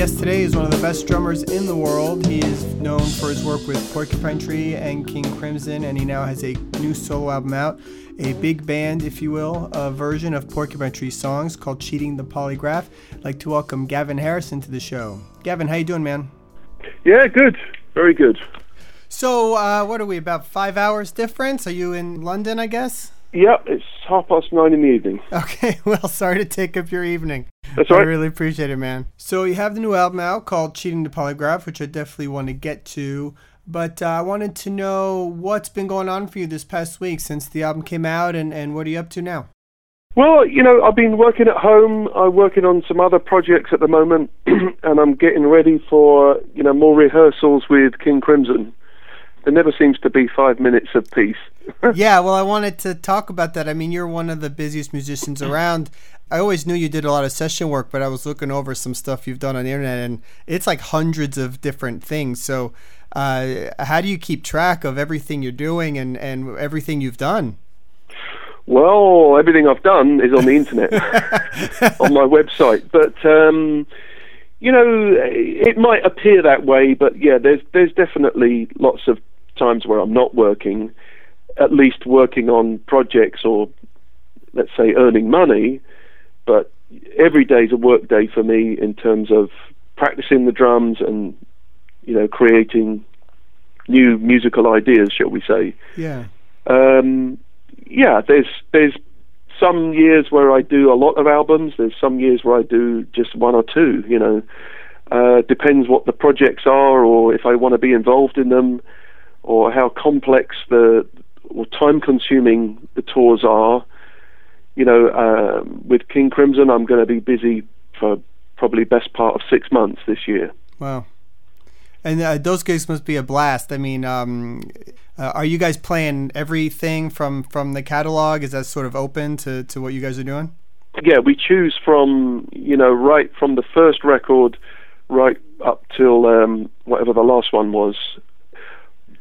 guest today is one of the best drummers in the world. He is known for his work with Porcupine Tree and King Crimson, and he now has a new solo album out, a big band, if you will, a version of Porcupine Tree songs called "Cheating the Polygraph." I'd like to welcome Gavin Harrison to the show. Gavin, how you doing, man? Yeah, good, very good. So, uh, what are we about five hours difference? Are you in London? I guess. Yep, it's half past nine in the evening. Okay, well, sorry to take up your evening. That's all right. I really appreciate it, man. So you have the new album out called Cheating the Polygraph, which I definitely want to get to. But uh, I wanted to know what's been going on for you this past week since the album came out, and, and what are you up to now? Well, you know, I've been working at home. I'm working on some other projects at the moment, and I'm getting ready for, you know, more rehearsals with King Crimson. There never seems to be five minutes of peace. yeah, well, I wanted to talk about that. I mean, you're one of the busiest musicians around. I always knew you did a lot of session work, but I was looking over some stuff you've done on the internet, and it's like hundreds of different things. So, uh, how do you keep track of everything you're doing and, and everything you've done? Well, everything I've done is on the internet, on my website. But um, you know, it might appear that way, but yeah, there's there's definitely lots of times where I'm not working, at least working on projects or let's say earning money. But every day is a work day for me in terms of practicing the drums and you know creating new musical ideas, shall we say? Yeah. Um, yeah, there's there's some years where I do a lot of albums. There's some years where I do just one or two. You know, uh, depends what the projects are, or if I want to be involved in them, or how complex the or time-consuming the tours are. You know, um, with King Crimson, I'm going to be busy for probably best part of six months this year. Wow. And uh, those gigs must be a blast. I mean, um, uh, are you guys playing everything from from the catalog? Is that sort of open to to what you guys are doing? Yeah, we choose from you know right from the first record right up till um, whatever the last one was.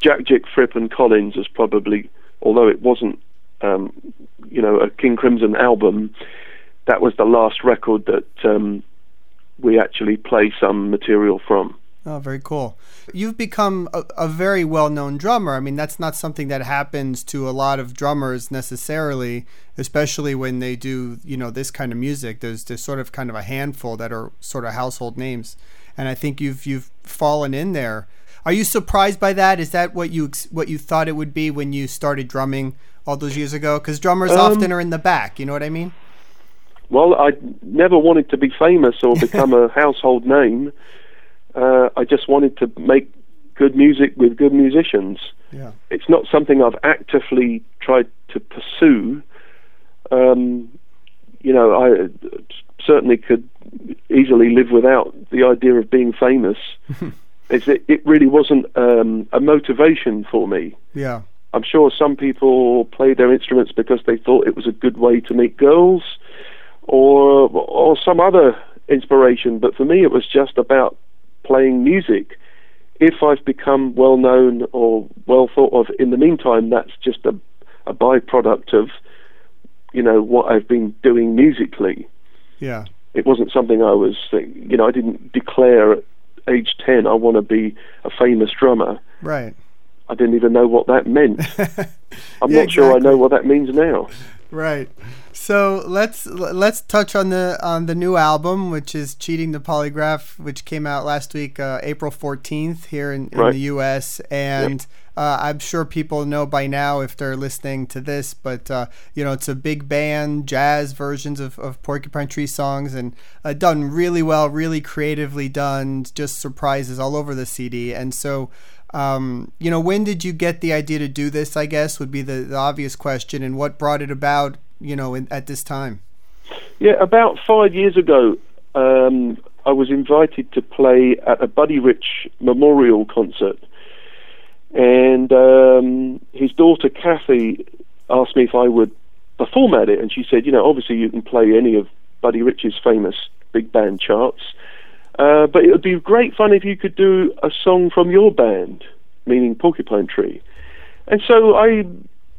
Jakszyk, Fripp, and Collins is probably, although it wasn't, um, you know, a King Crimson album, that was the last record that um, we actually play some material from. Oh, very cool. You've become a, a very well known drummer. I mean, that's not something that happens to a lot of drummers necessarily, especially when they do, you know, this kind of music. There's, there's sort of kind of a handful that are sort of household names. And I think you've you've fallen in there. Are you surprised by that? Is that what you what you thought it would be when you started drumming all those years ago? Because drummers um, often are in the back. You know what I mean? Well, I never wanted to be famous or become a household name uh, I just wanted to make good music with good musicians. Yeah. It's not something I've actively tried to pursue. Um, you know, I certainly could easily live without the idea of being famous. it, it really wasn't um, a motivation for me. Yeah. I'm sure some people played their instruments because they thought it was a good way to meet girls, or or some other inspiration. But for me, it was just about playing music. If I've become well known or well thought of in the meantime, that's just a, a byproduct of, you know, what I've been doing musically. Yeah. It wasn't something I was, you know, I didn't declare age 10 I want to be a famous drummer. Right. I didn't even know what that meant. I'm yeah, not sure I know what that means now. Right. So let's let's touch on the on the new album, which is "Cheating the Polygraph," which came out last week, uh, April fourteenth, here in, in right. the U.S. And yep. Uh, I'm sure people know by now if they're listening to this, but uh, you know it's a big band, jazz versions of, of Porcupine Tree songs, and uh, done really well, really creatively done, just surprises all over the CD. And so um, you know, when did you get the idea to do this? I guess would be the, the obvious question, and what brought it about? You know, in, at this time. Yeah, about five years ago, um, I was invited to play at a Buddy Rich memorial concert, and um, his daughter Kathy asked me if I would perform at it, and she said, you know, obviously you can play any of Buddy Rich's famous big band charts. Uh, but it would be great fun if you could do a song from your band, meaning Porcupine Tree. And so I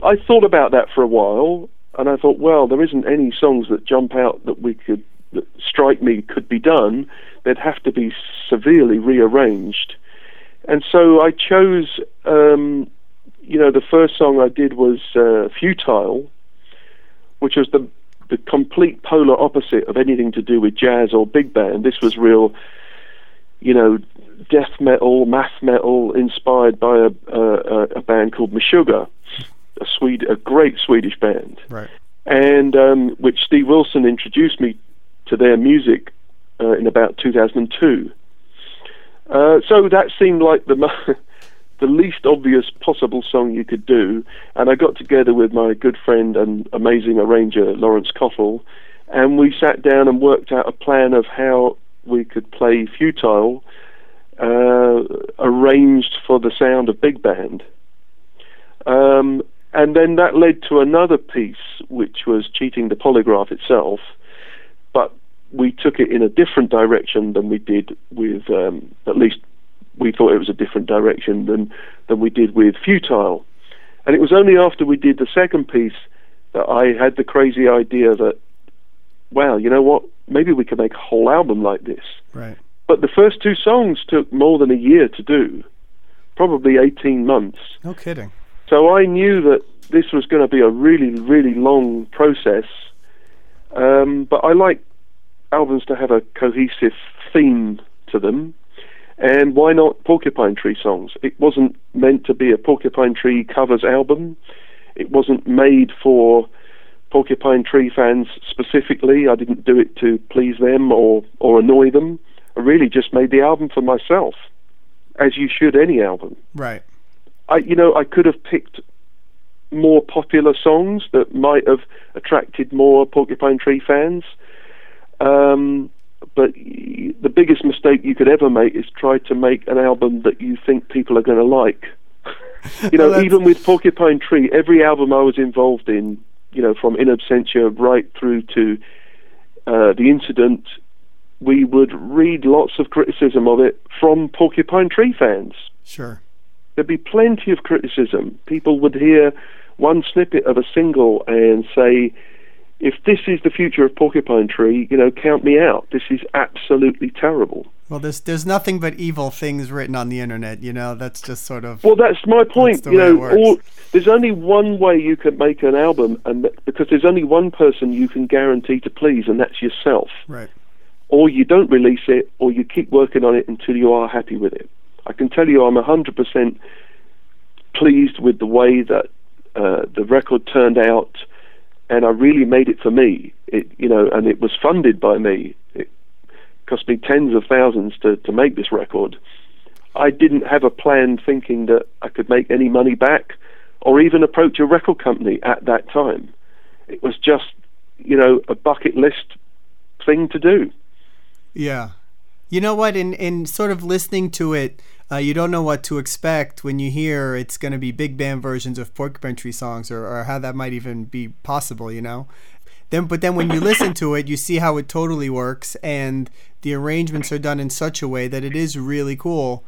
I thought about that for a while, and I thought, well, there isn't any songs that jump out that we could that strike me could be done, they'd have to be severely rearranged. And so I chose, um, you know, the first song I did was uh, Futile, which was the the complete polar opposite of anything to do with jazz or big band. This was real, you know, death metal, math metal, inspired by a, a, a band called Meshuggah, a Swede, a great Swedish band, Right. and um, which Steve Wilson introduced me to their music uh, in about 2002. Uh, so that seemed like the the least obvious possible song you could do, and I got together with my good friend and amazing arranger Laurence Cottle, and we sat down and worked out a plan of how we could play Futile, uh, arranged for the sound of big band. Um, and then that led to another piece, which was cheating the polygraph itself, we took it in a different direction than we did with, um, at least we thought it was a different direction than, than we did with Futile. And it was only after we did the second piece that I had the crazy idea that, wow, you know what? Maybe we could make a whole album like this. Right. But the first two songs took more than a year to do, probably 18 months. No kidding. So I knew that this was going to be a really, really long process. Um, but I like albums to have a cohesive theme to them. And why not Porcupine Tree songs? It wasn't meant to be a Porcupine Tree covers album. It wasn't made for Porcupine Tree fans specifically. I didn't do it to please them or, or annoy them. I really just made the album for myself, as you should any album. Right. I, you know, I could have picked more popular songs that might have attracted more Porcupine Tree fans. Um, but the biggest mistake you could ever make is try to make an album that you think people are going to like. you know, Well, even with Porcupine Tree, every album I was involved in, you know, from In Absentia right through to uh, The Incident, we would read lots of criticism of it from Porcupine Tree fans Sure. there'd be plenty of criticism. People would hear one snippet of a single and say, if this is the future of Porcupine Tree, you know, count me out. This is absolutely terrible. Well, there's there's nothing but evil things written on the internet. You know, that's just sort of. Well, that's my point. the you know, all, there's only one way you can make an album, and because there's only one person you can guarantee to please, and that's yourself. right. Or you don't release it, or you keep working on it until you are happy with it. I can tell you, I'm 100% pleased with the way that uh, the record turned out, and I really made it for me. It, you know, and it was funded by me. It cost me tens of thousands to, to make this record. I didn't have a plan thinking that I could make any money back, or even approach a record company at that time. It was just, you know, a bucket list thing to do. Yeah. You know what? In in sort of listening to it, uh, you don't know what to expect when you hear it's going to be big band versions of Porcupine Tree songs, or, or how that might even be possible. You know. Then, but then when you listen to it, you see how it totally works, and the arrangements are done in such a way that it is really cool.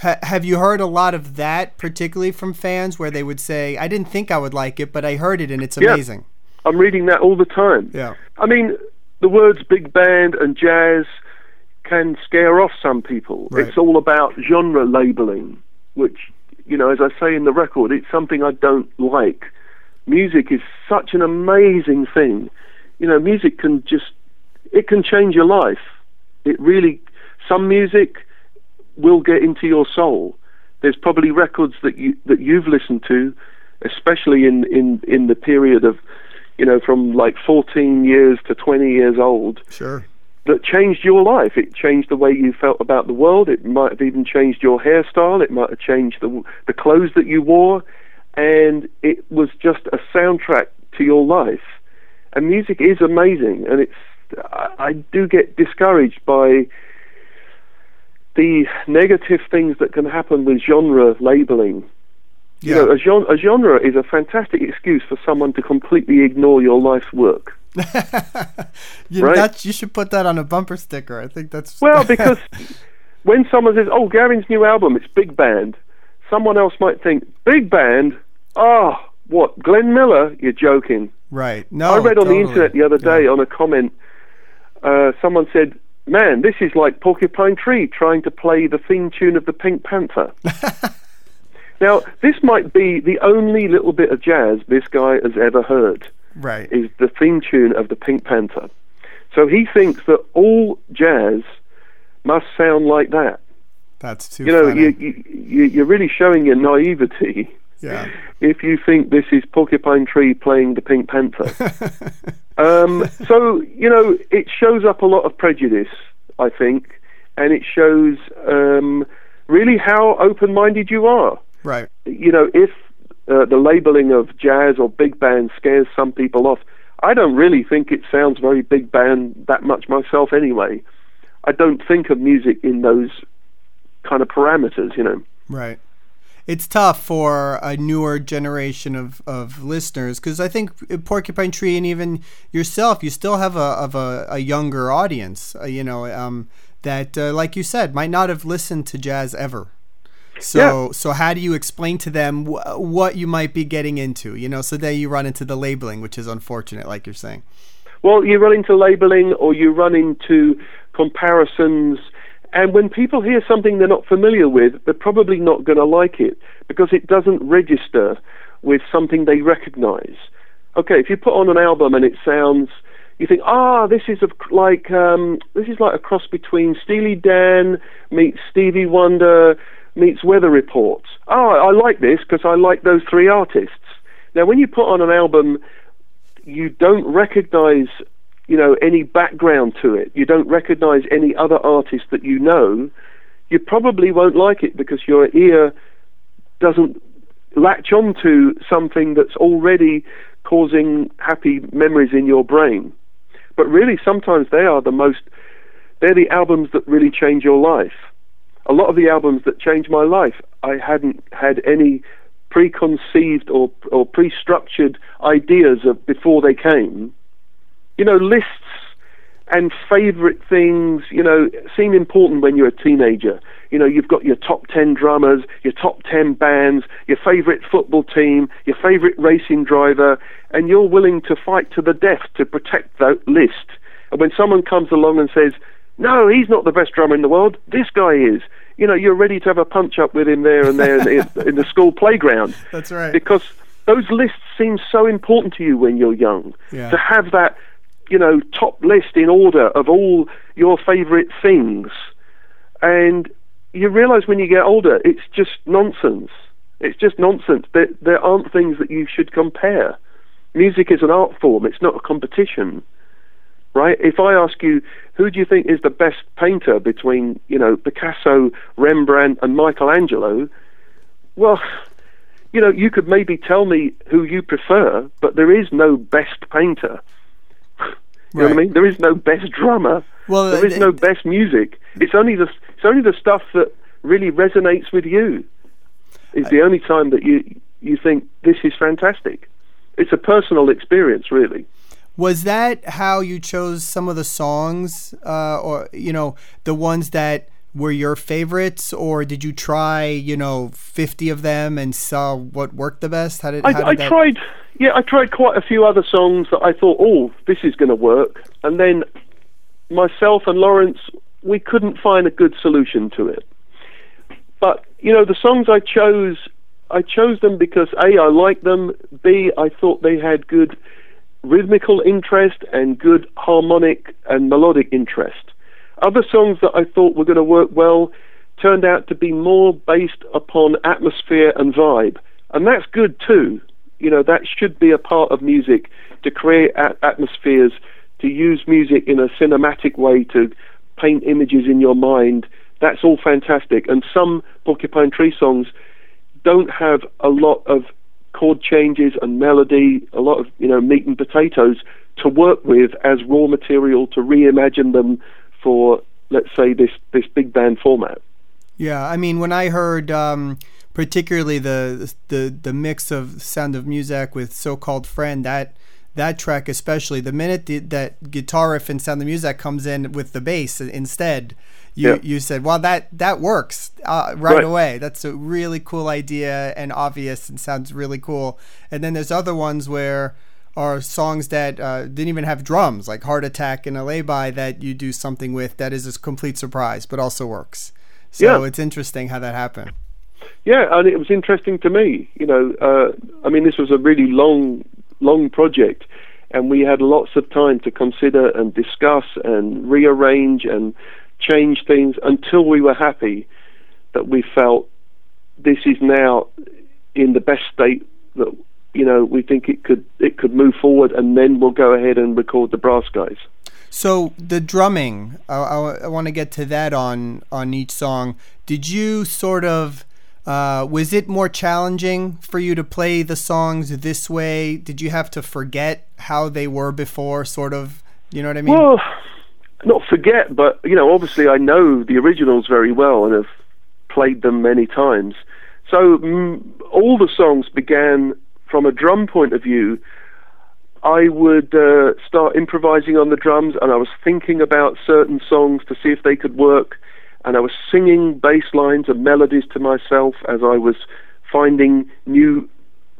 Ha- have you heard a lot of that, particularly from fans, where they would say, "I didn't think I would like it, but I heard it and it's amazing." Yeah. amazing." I'm reading that all the time. Yeah. I mean, the words big band and jazz can scare off some people. Right. It's all about genre labeling, which, you know, as I say in the record, it's something I don't like. Music is such an amazing thing. You know, music can just, it can change your life. It really, some music will get into your soul. There's probably records that you that you've listened to, especially in in in the period of, you know, from like 14 years to 20 years old, Sure. That changed your life. It changed the way you felt about the world. It might have even changed your hairstyle. It might have changed the the clothes that you wore, and it was just a soundtrack to your life. And music is amazing, and it's. I, I do get discouraged by the negative things that can happen with genre labeling. You know, a genre, a genre is a fantastic excuse for someone to completely ignore your life's work. you, Right. that, you should put that on a bumper sticker. I think that's Well, because when someone says, "Oh, Gavin's new album, it's big band," someone else might think, "Big band? Oh, what? Glenn Miller? You're joking." right. No, I read on totally. the internet the other day on a comment uh, someone said, "Man, this is like Porcupine Tree trying to play the theme tune of the Pink Panther." now, this might be the only little bit of jazz this guy has ever heard. Right. Is the theme tune of the Pink Panther. So he thinks that all jazz must sound like that. That's too. You know, funny. you, you, you're really showing your naivety yeah. if you think this is Porcupine Tree playing the Pink Panther. um, so, you know, it shows up a lot of prejudice, I think, and it shows um, really how open minded you are. Right. You know, if uh, the labeling of jazz or big band scares some people off, I don't really think it sounds very big band that much myself anyway. I don't think of music in those kind of parameters, you know. Right. It's tough for a newer generation of, of listeners because I think Porcupine Tree and even yourself, you still have a of a, a younger audience. Uh, you know, um, that uh, like you said, might not have listened to jazz ever. So Yeah. so how do you explain to them wh- what you might be getting into? You know, so then you run into the labeling, which is unfortunate, like you're saying. Well, you run into labeling or you run into comparisons. And when people hear something they're not familiar with, they're probably not going to like it because it doesn't register with something they recognize. Okay, if you put on an album and it sounds, you think, ah, this is a, like um, this is like a cross between Steely Dan meets Stevie Wonder meets Weather Reports. Oh, I like this because I like those three artists. Now, when you put on an album you don't recognize you know any background to it you don't recognize any other artist that you know you probably won't like it because your ear doesn't latch onto something that's already causing happy memories in your brain but really sometimes they are the most they're the albums that really change your life a lot of the albums that changed my life i hadn't had any preconceived or or pre-structured ideas of before they came. You know, lists and favorite things, you know, seem important when you're a teenager. You know, you've got your top 10 drummers, your top 10 bands, your favorite football team, your favorite racing driver, and you're willing to fight to the death to protect that list. And when someone comes along and says, "No, he's not the best drummer in the world. This guy is." You know, you're ready to have a punch up with him there and there in, the school playground That's right. because those lists seem so important to you when you're young. Yeah. To have that, you know, top list in order of all your favorite things. And you realize when you get older, it's just nonsense. It's just nonsense. There, there aren't things that you should compare. Music is an art form, it's not a competition. Right? If I ask you, who do you think is the best painter between, you know, Picasso, Rembrandt, and Michelangelo? Well, you know, you could maybe tell me who you prefer, but there is no best painter. You know what I mean? There is no best drummer. Well, there is uh, no best music. It's only the it's only the stuff that really resonates with you. Is the only time that you you think this is fantastic. It's a personal experience, really. Was that how you chose some of the songs, uh, or you know, the ones that were your favorites, or did you try, you know, fifty of them and saw what worked the best? How did, I, how did I that? tried, yeah, I tried quite a few other songs that I thought, oh, this is going to work, and then myself and Laurence, we couldn't find a good solution to it. But you know, the songs I chose, I chose them because a, I liked them. B, I thought they had good rhythmical interest and good harmonic and melodic interest. Other songs that I thought were going to work well turned out to be more based upon atmosphere and vibe, and that's good too. You know, that should be a part of music to create a- atmospheres, to use music in a cinematic way to paint images in your mind. That's all fantastic. And some Porcupine Tree songs don't have a lot of chord changes and melody, a lot of you know meat and potatoes to work with as raw material to reimagine them for let's say this this big band format. Yeah, I mean, when I heard um, particularly the the the mix of Sound of Music with So-Called Friend, that that track especially, the minute the, that guitar riff in Sound of Music comes in with the bass instead, you Yeah. you said, "Well, that that works uh, right, Right. away. That's a really cool idea and obvious and sounds really cool." And then there's other ones where are songs that uh, didn't even have drums, like Heart Attack and a lay-by that you do something with that is a complete surprise, but also works. So yeah. it's interesting how that happened. Yeah, and it was interesting to me. You know, uh, I mean, this was a really long, long project, and we had lots of time to consider and discuss and rearrange and change things until we were happy that we felt this is now in the best state that you know we think it could it could move forward, and then we'll go ahead and record the brass guys. So the drumming, I, I, I want to get to that on on each song. Did you sort of uh, was it more challenging for you to play the songs this way? Did you have to forget how they were before? Sort of, you know what I mean? Well, not forget, but you know, obviously I know the originals very well and have played them many times. So mm, all the songs began from a drum point of view. I would uh, start improvising on the drums, and I was thinking about certain songs to see if they could work, and I was singing bass lines and melodies to myself as I was finding new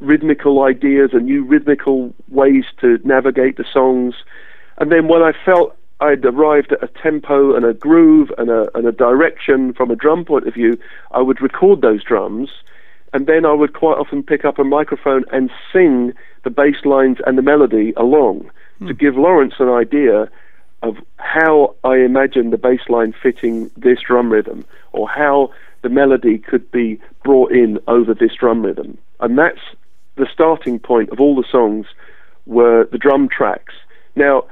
rhythmical ideas and new rhythmical ways to navigate the songs. And then when I felt I'd arrived at a tempo and a groove and a, and a direction from a drum point of view, I would record those drums, and then I would quite often pick up a microphone and sing the bass lines and the melody along hmm. to give Laurence an idea of how I imagine the bass line fitting this drum rhythm, or how the melody could be brought in over this drum rhythm. And that's the starting point of all the songs were the drum tracks. Now,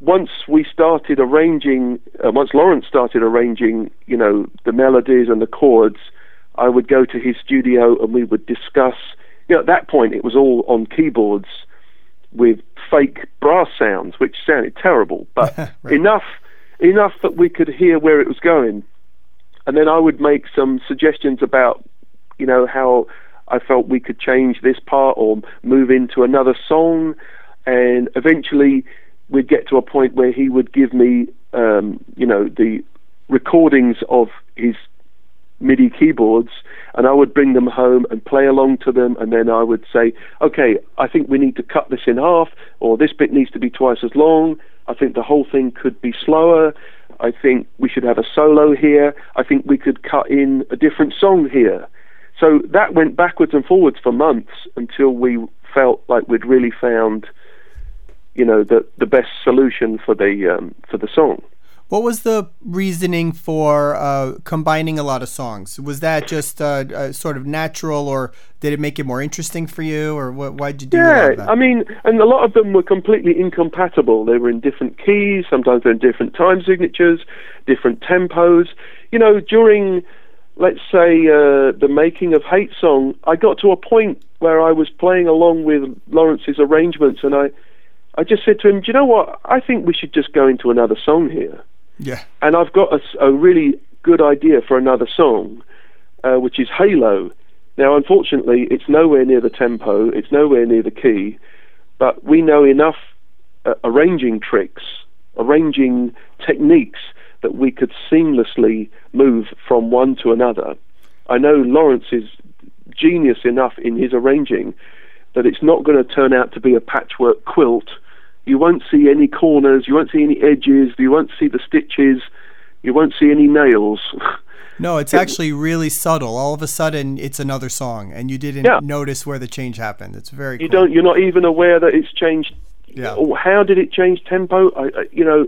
once we started arranging, uh, once Laurence started arranging, you know, the melodies and the chords, I would go to his studio and we would discuss. You know, at that point, it was all on keyboards with fake brass sounds, which sounded terrible, but right. enough enough that we could hear where it was going. And then I would make some suggestions about, you know, how I felt we could change this part or move into another song, and eventually we'd get to a point where he would give me, um, you know, the recordings of his MIDI keyboards, and I would bring them home and play along to them, and then I would say, okay, I think we need to cut this in half, or this bit needs to be twice as long. I think the whole thing could be slower. I think we should have a solo here. I think we could cut in a different song here. So that went backwards and forwards for months until we felt like we'd really found you know the the best solution for the um, for the song. What was the reasoning for uh, combining a lot of songs? Was that just uh, uh, sort of natural, or did it make it more interesting for you, or what, why did you do that? yeah, I mean, and a lot of them were completely incompatible. They were in different keys, sometimes they're in different time signatures, different tempos. You know, during, let's say, uh, the making of Hate Song, I got to a point where I was playing along with Laurence's arrangements, and I I just said to him, "Do you know what? I think we should just go into another song here." Yeah. And I've got a, a really good idea for another song, uh, which is Halo. Now, unfortunately, it's nowhere near the tempo. It's nowhere near the key, but we know enough uh, arranging tricks, arranging techniques that we could seamlessly move from one to another. I know Laurence is genius enough in his arranging that it's not going to turn out to be a patchwork quilt you won't see any corners, you won't see any edges, you won't see the stitches, you won't see any nails. No, it's actually really subtle. All of a sudden, it's another song, and you didn't yeah. notice where the change happened. It's very. You cool. don't. You're not even aware that it's changed. Yeah. How did it change tempo? I, I, you know,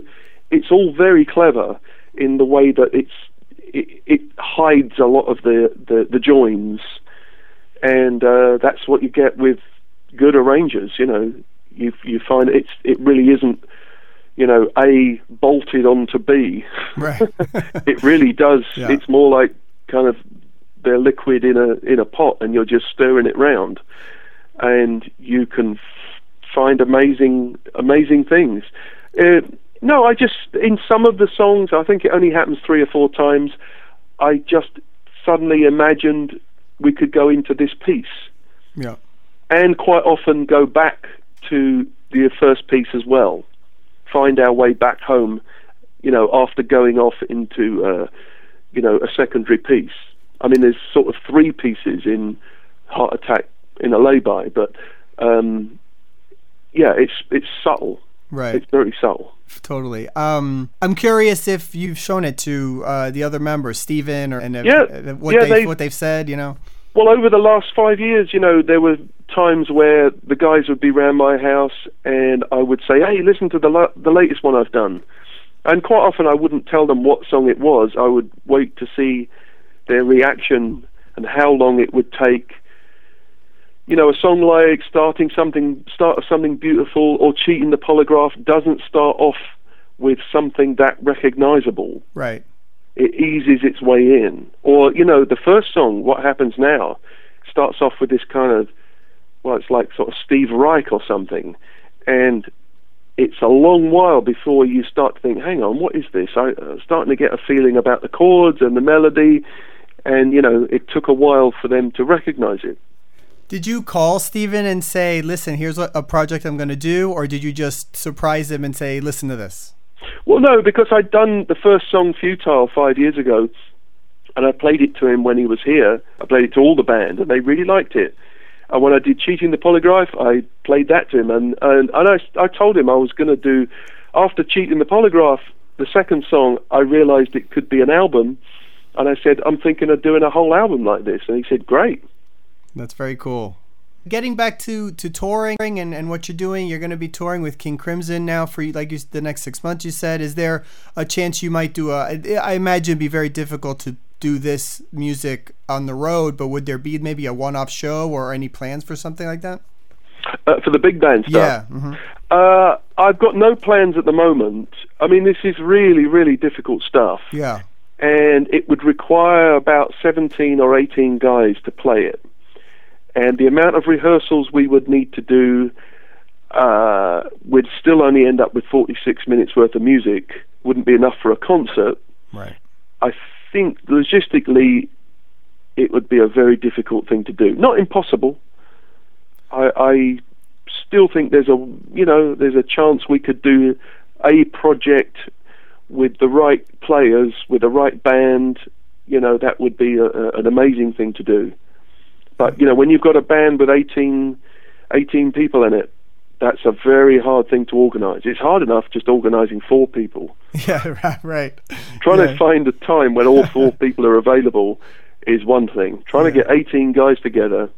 it's all very clever in the way that it's it, it hides a lot of the the, the joins, and uh, that's what you get with good arrangers. You know, you you find it's it really isn't you know A bolted onto B. Right. it really does. Yeah. It's more like kind of they're liquid in a in a pot, and you're just stirring it round, and you can f- find amazing amazing things. Uh, no, I just in some of the songs, I think it only happens three or four times. I just suddenly imagined we could go into this piece. Yeah. And quite often go back to the first piece as well. Find our way back home, you know, after going off into, uh, you know, a secondary piece. I mean, there's sort of three pieces in Heart Attack in a lay-by, but um, yeah, it's it's subtle. Right. It's very subtle. Totally. Um, I'm curious if you've shown it to uh, the other members, Stephen, or and if, Yeah. uh, what Yeah, they- what they've said. You know. Well, over the last five years, you know, there were times where the guys would be round my house, and I would say, "Hey, listen to the la- the latest one I've done." And quite often, I wouldn't tell them what song it was. I would wait to see their reaction and how long it would take. You know, a song like starting something, start of something beautiful, or cheating the polygraph doesn't start off with something that recognizable Right. It eases its way in. Or, you know, the first song, What Happens Now, starts off with this kind of, well, it's like sort of Steve Reich or something. And it's a long while before you start to think, hang on, what is this? I, I'm starting to get a feeling about the chords and the melody. And, you know, it took a while for them to recognize it. Did you call Stephen and say, "Listen, here's a project I'm going to do," or did you just surprise him and say, "Listen to this"? Well, no, because I'd done the first song Futile five years ago, and I played it to him when he was here. I played it to all the band, and they really liked it. And when I did Cheating the Polygraph, I played that to him, and and, and I, I told him I was going to do, after Cheating the Polygraph, the second song, I realised it could be an album, and I said, I'm thinking of doing a whole album like this, and he said, great. That's very cool. Getting back to, to touring and, and what you're doing, you're going to be touring with King Crimson now for like you, the next six months. You said, is there a chance you might do a? I I imagine it'd be very difficult to do this music on the road, but would there be maybe a one-off show or any plans for something like that? Uh, for the big band stuff. Yeah. hmm Uh, I've got no plans at the moment. I mean, this is really, really difficult stuff. Yeah. and it would require about 17 or 18 guys to play it. And the amount of rehearsals we would need to do uh, would still only end up with 46 minutes worth of music, wouldn't be enough for a concert. Right. I think logistically it would be a very difficult thing to do. Not impossible. I, I still think there's a you know there's a chance we could do a project with the right players with the right band. You know that would be a, a, an amazing thing to do. But you know when you've got a band with 18, 18 people in it, that's a very hard thing to organise. It's hard enough just organising four people Yeah. Right. Trying Yeah. to find a time when all four people are available is one thing. Trying to get 18 guys together,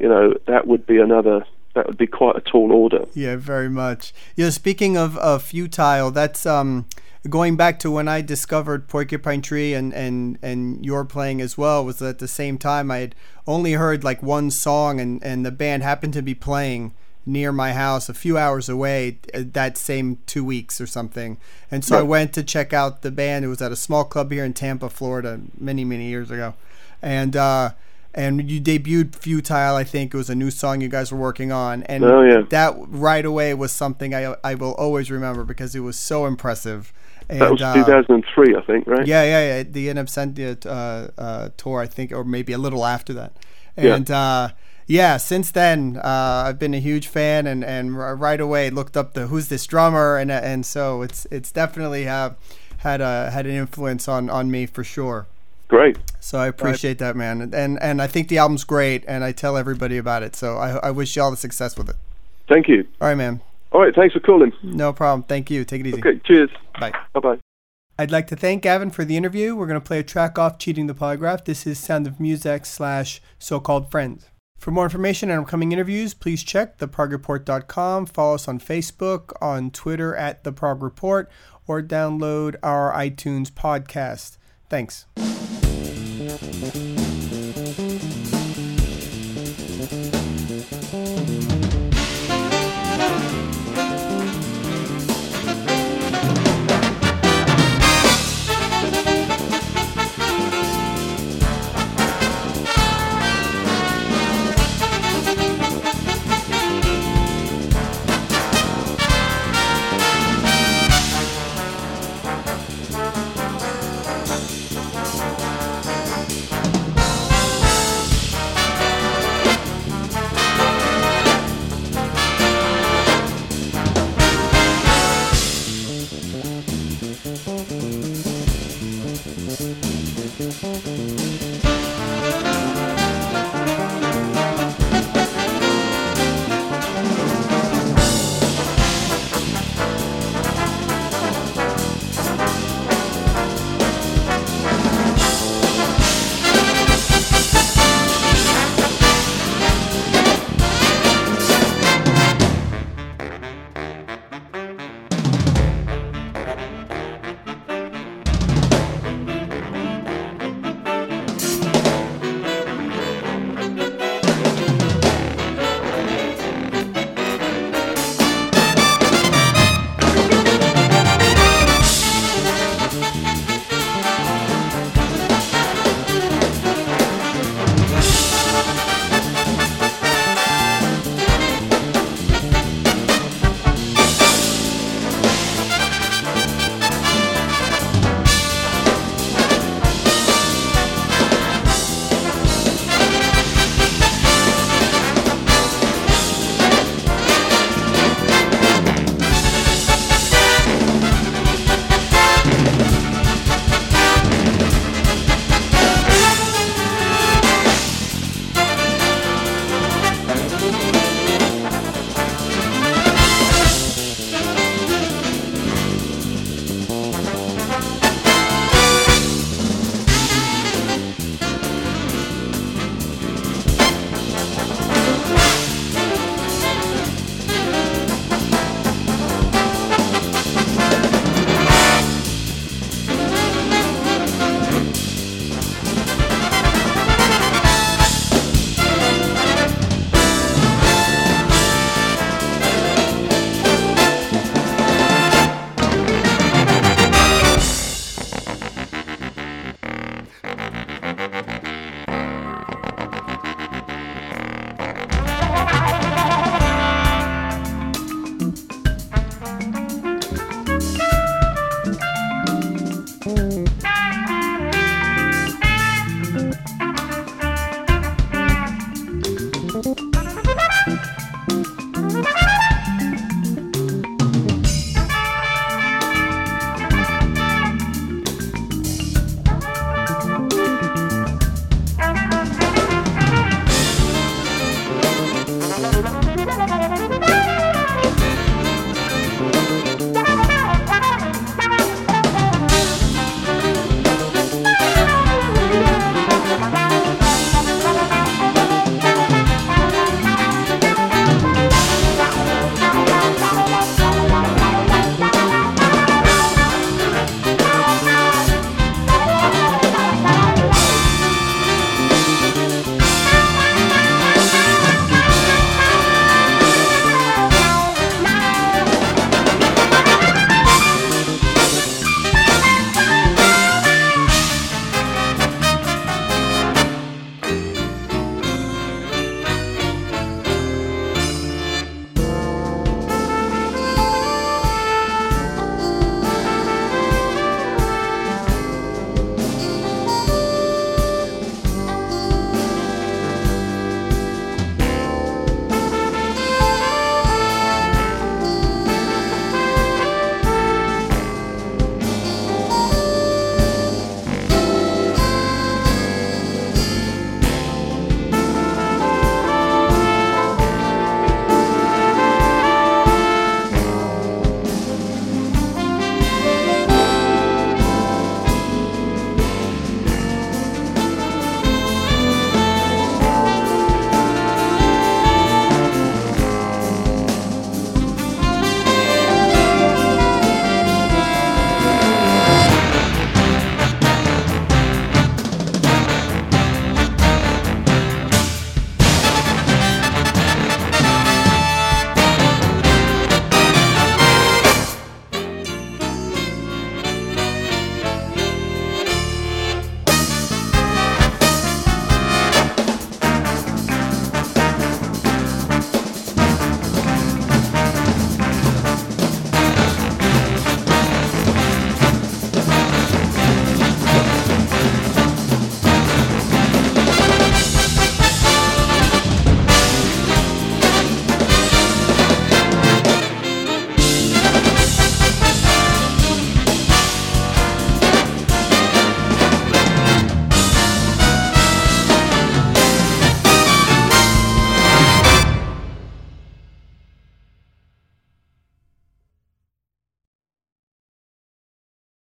you know, that would be another. That would be quite a tall order. Yeah, very much. You know, speaking of, of futile, that's um, going back to when I discovered Porcupine Tree and, and, and your playing as well. Was at the same time I had only heard like one song, and, and the band happened to be playing near my house, a few hours away, uh, that same two weeks or something. And so I went to check out the band. It was at a small club here in Tampa, Florida, many many years ago, and. uh and you debuted Futile, I think it was a new song you guys were working on, and Oh, yeah. that right away was something I I will always remember because it was so impressive. And, That was uh, 2003, I think, right? yeah, yeah, yeah. The In Absentia uh, uh, tour, I think, or maybe a little after that. Yeah. And uh, yeah, since then, uh, I've been a huge fan, and, and right away looked up the who's this drummer, and and so it's it's definitely uh, had a had an influence on on me for sure. Great. So I appreciate that, man, and and I think the album's great, and I tell everybody about it. So I I wish you all the success with it. Thank you. All right, man. All right. Thanks for calling. No problem. Thank you. Take it easy. Okay. Cheers. Bye. Bye bye. I'd like to thank Gavin for the interview. We're going to play a track off Cheating the Polygraph. This is Sound of Music slash So Called Friends. For more information on upcoming interviews, please check theprogreport.com. Follow us on Facebook, on Twitter at The Prog Report, or download our iTunes podcast. Thanks.